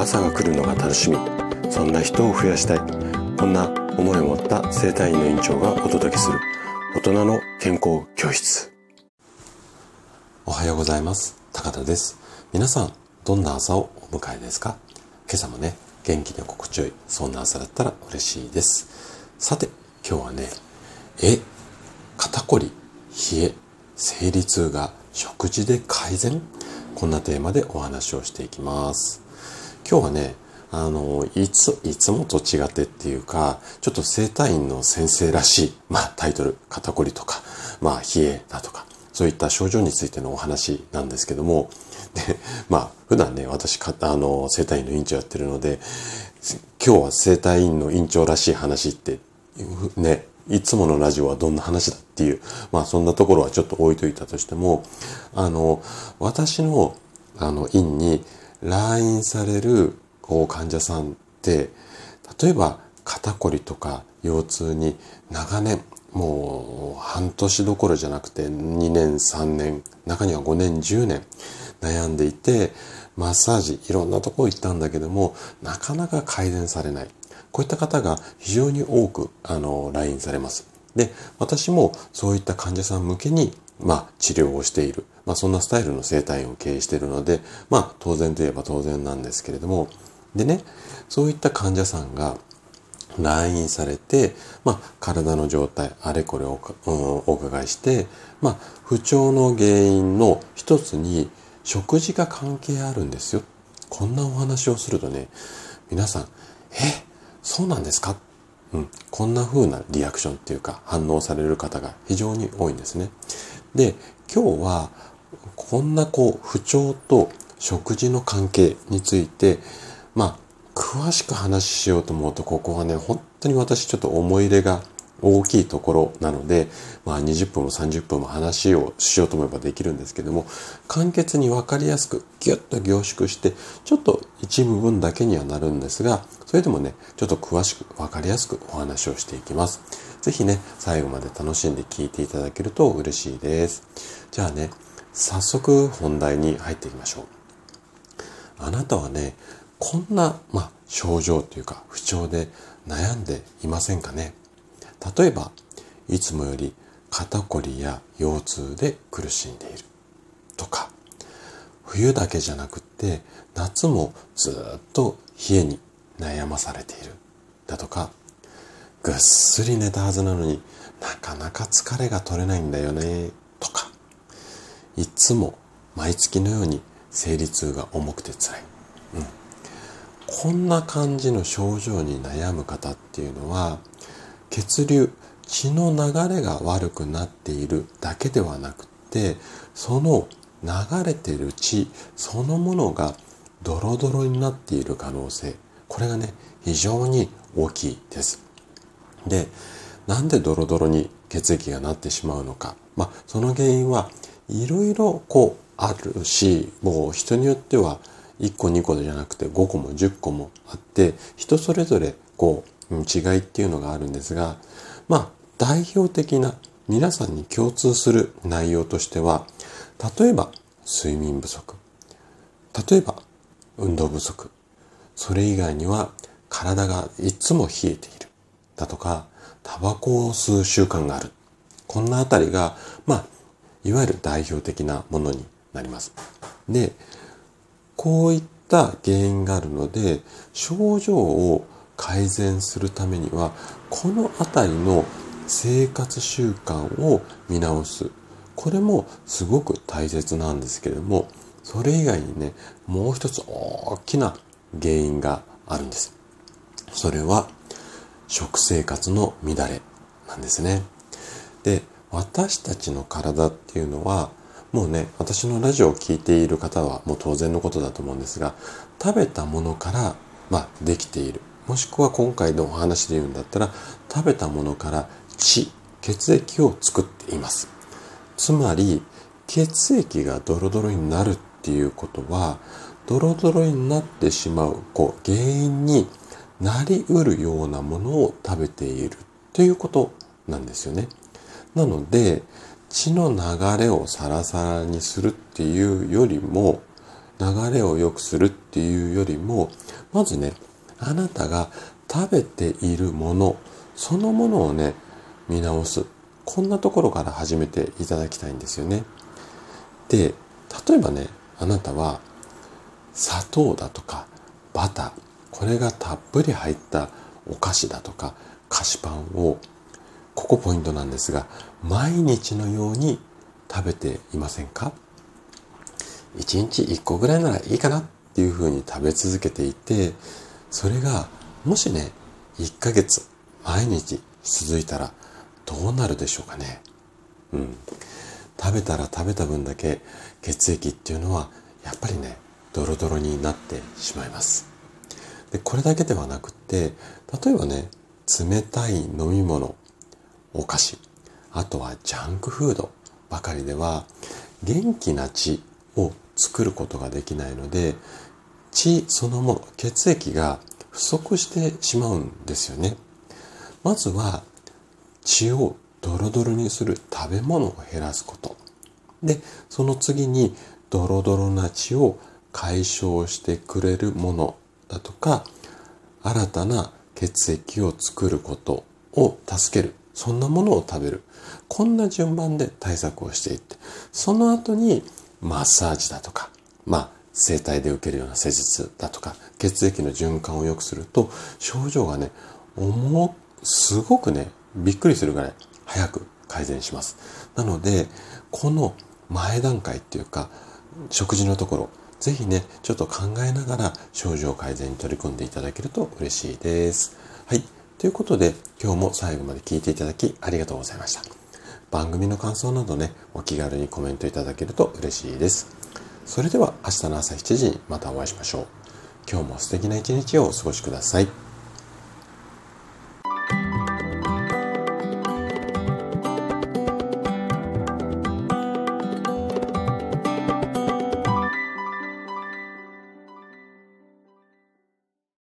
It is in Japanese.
朝が来るのが楽しみ。そんな人を増やしたい。こんな思いを持った生体院の院長がお届けする。大人の健康教室。おはようございます。高田です。皆さんどんな朝をお迎えですか？今朝もね元気で心地よいそんな朝だったら嬉しいです。さて今日はねえ肩こり冷え生理痛が食事で改善？こんなテーマでお話をしていきます。今日はねあの、いつ、いつもと違ってっていうか、ちょっと生体院の先生らしい、まあタイトル、肩こりとか、まあ冷えだとか、そういった症状についてのお話なんですけども、で、まあ普段ね、私、あの、生体院の院長やってるので、今日は生体院の院長らしい話って、ね、いつものラジオはどんな話だっていう、まあそんなところはちょっと置いといたとしても、あの、私の、あの、院に来院されるこう患者さんって例えば肩こりとか腰痛に長年もう半年どころじゃなくて2年3年中には5年10年悩んでいてマッサージいろんなとこ行ったんだけどもなかなか改善されない。こういった方が非常に多くあの来院されます。で私もそういった患者さん向けにまあ治療をしているまあそんなスタイルの生態を経営しているのでまあ当然といえば当然なんですけれどもでね、そういった患者さんが来院されて、まあ、体の状態、あれこれお,、うん、お伺いして、まあ、不調の原因の一つに食事が関係あるんですよ。こんなお話をするとね、皆さん、え、そうなんですか？うん、こんな風なリアクションっていうか反応される方が非常に多いんですね。で、今日はこんなこう不調と食事の関係についてまあ、詳しく話しようと思うと、ここはね、本当に私ちょっと思い入れが大きいところなので、まあ20分も30分も話をしようと思えばできるんですけども、簡潔にわかりやすくギュッと凝縮して、ちょっと一部分だけにはなるんですが、それでもね、ちょっと詳しくわかりやすくお話をしていきます。ぜひね、最後まで楽しんで聞いていただけると嬉しいです。じゃあね、早速本題に入っていきましょう。あなたはね、こんな、まあ、症状というか不調で悩んでいませんかね？例えば、いつもより肩こりや腰痛で苦しんでいるとか、冬だけじゃなくって夏もずっと冷えに悩まされているだとか、ぐっすり寝たはずなのになかなか疲れが取れないんだよねとか、いつも毎月のように生理痛が重くて辛い。うん。こんな感じの症状に悩む方っていうのは血流血の流れが悪くなっているだけではなくてその流れてる血そのものがドロドロになっている可能性。これがね非常に大きいです。でなんでドロドロに血液がなってしまうのか。まあその原因はいろいろこうあるしもう人によっては1個2個じゃなくて5個も10個もあって人それぞれこう違いっていうのがあるんですがまあ代表的な皆さんに共通する内容としては例えば睡眠不足例えば運動不足それ以外には体がいつも冷えている。だとかタバコを吸う習慣がある。こんなあたりがまあいわゆる代表的なものになります。でこういった原因があるので症状を改善するためにはこの辺りの生活習慣を見直す。これもすごく大切なんですけれどもそれ以外にねもう一つ大きな原因があるんです。それは食生活の乱れなんですねで私たちの体っていうのはもうね、私のラジオを聴いている方はもう当然のことだと思うんですが、食べたものから、まあ、できている。もしくは今回のお話で言うんだったら、食べたものから血、血液を作っています。つまり、血液がドロドロになるっていうことは、ドロドロになってしまう、こう、原因になりうるようなものを食べているということなんですよね。なので、血の流れをサラサラにするっていうよりも流れを良くするっていうよりも、まずね、あなたが食べているもの、そのものをね、見直す。こんなところから始めていただきたいんですよね。で、例えばね、あなたは砂糖だとかバター、これがたっぷり入ったお菓子だとか菓子パンを、ここポイントなんですが、毎日のように食べていませんか？1日1個ぐらいならいいかなっていうふうに食べ続けていて、それがもしね、1ヶ月毎日続いたらどうなるでしょうかね？うん。食べたら食べた分だけ血液っていうのはやっぱりね、ドロドロになってしまいます。で、これだけではなくって、例えばね、冷たい飲み物、お菓子、あとはジャンクフードばかりでは元気な血を作ることができないので血そのもの血液が不足してしまうんですよね。まずは血をドロドロにする食べ物を減らすこと。でその次にドロドロな血を解消してくれるもの。だとか新たな血液を作ることを助けるそんなものを食べるこんな順番で対策をしていってその後にマッサージだとか、まあ、整体で受けるような施術だとか、血液の循環を良くすると、症状がね、重、すごくね、びっくりするぐらい早く改善します。なので、この前段階っていうか、食事のところ、ぜひね、ちょっと考えながら症状改善に取り組んでいただけると嬉しいです。はい。ということで、今日も最後まで聞いていただきありがとうございました。番組の感想などね、お気軽にコメントいただけると嬉しいです。それでは明日の朝7時にまたお会いしましょう。今日も素敵な一日をお過ごしください。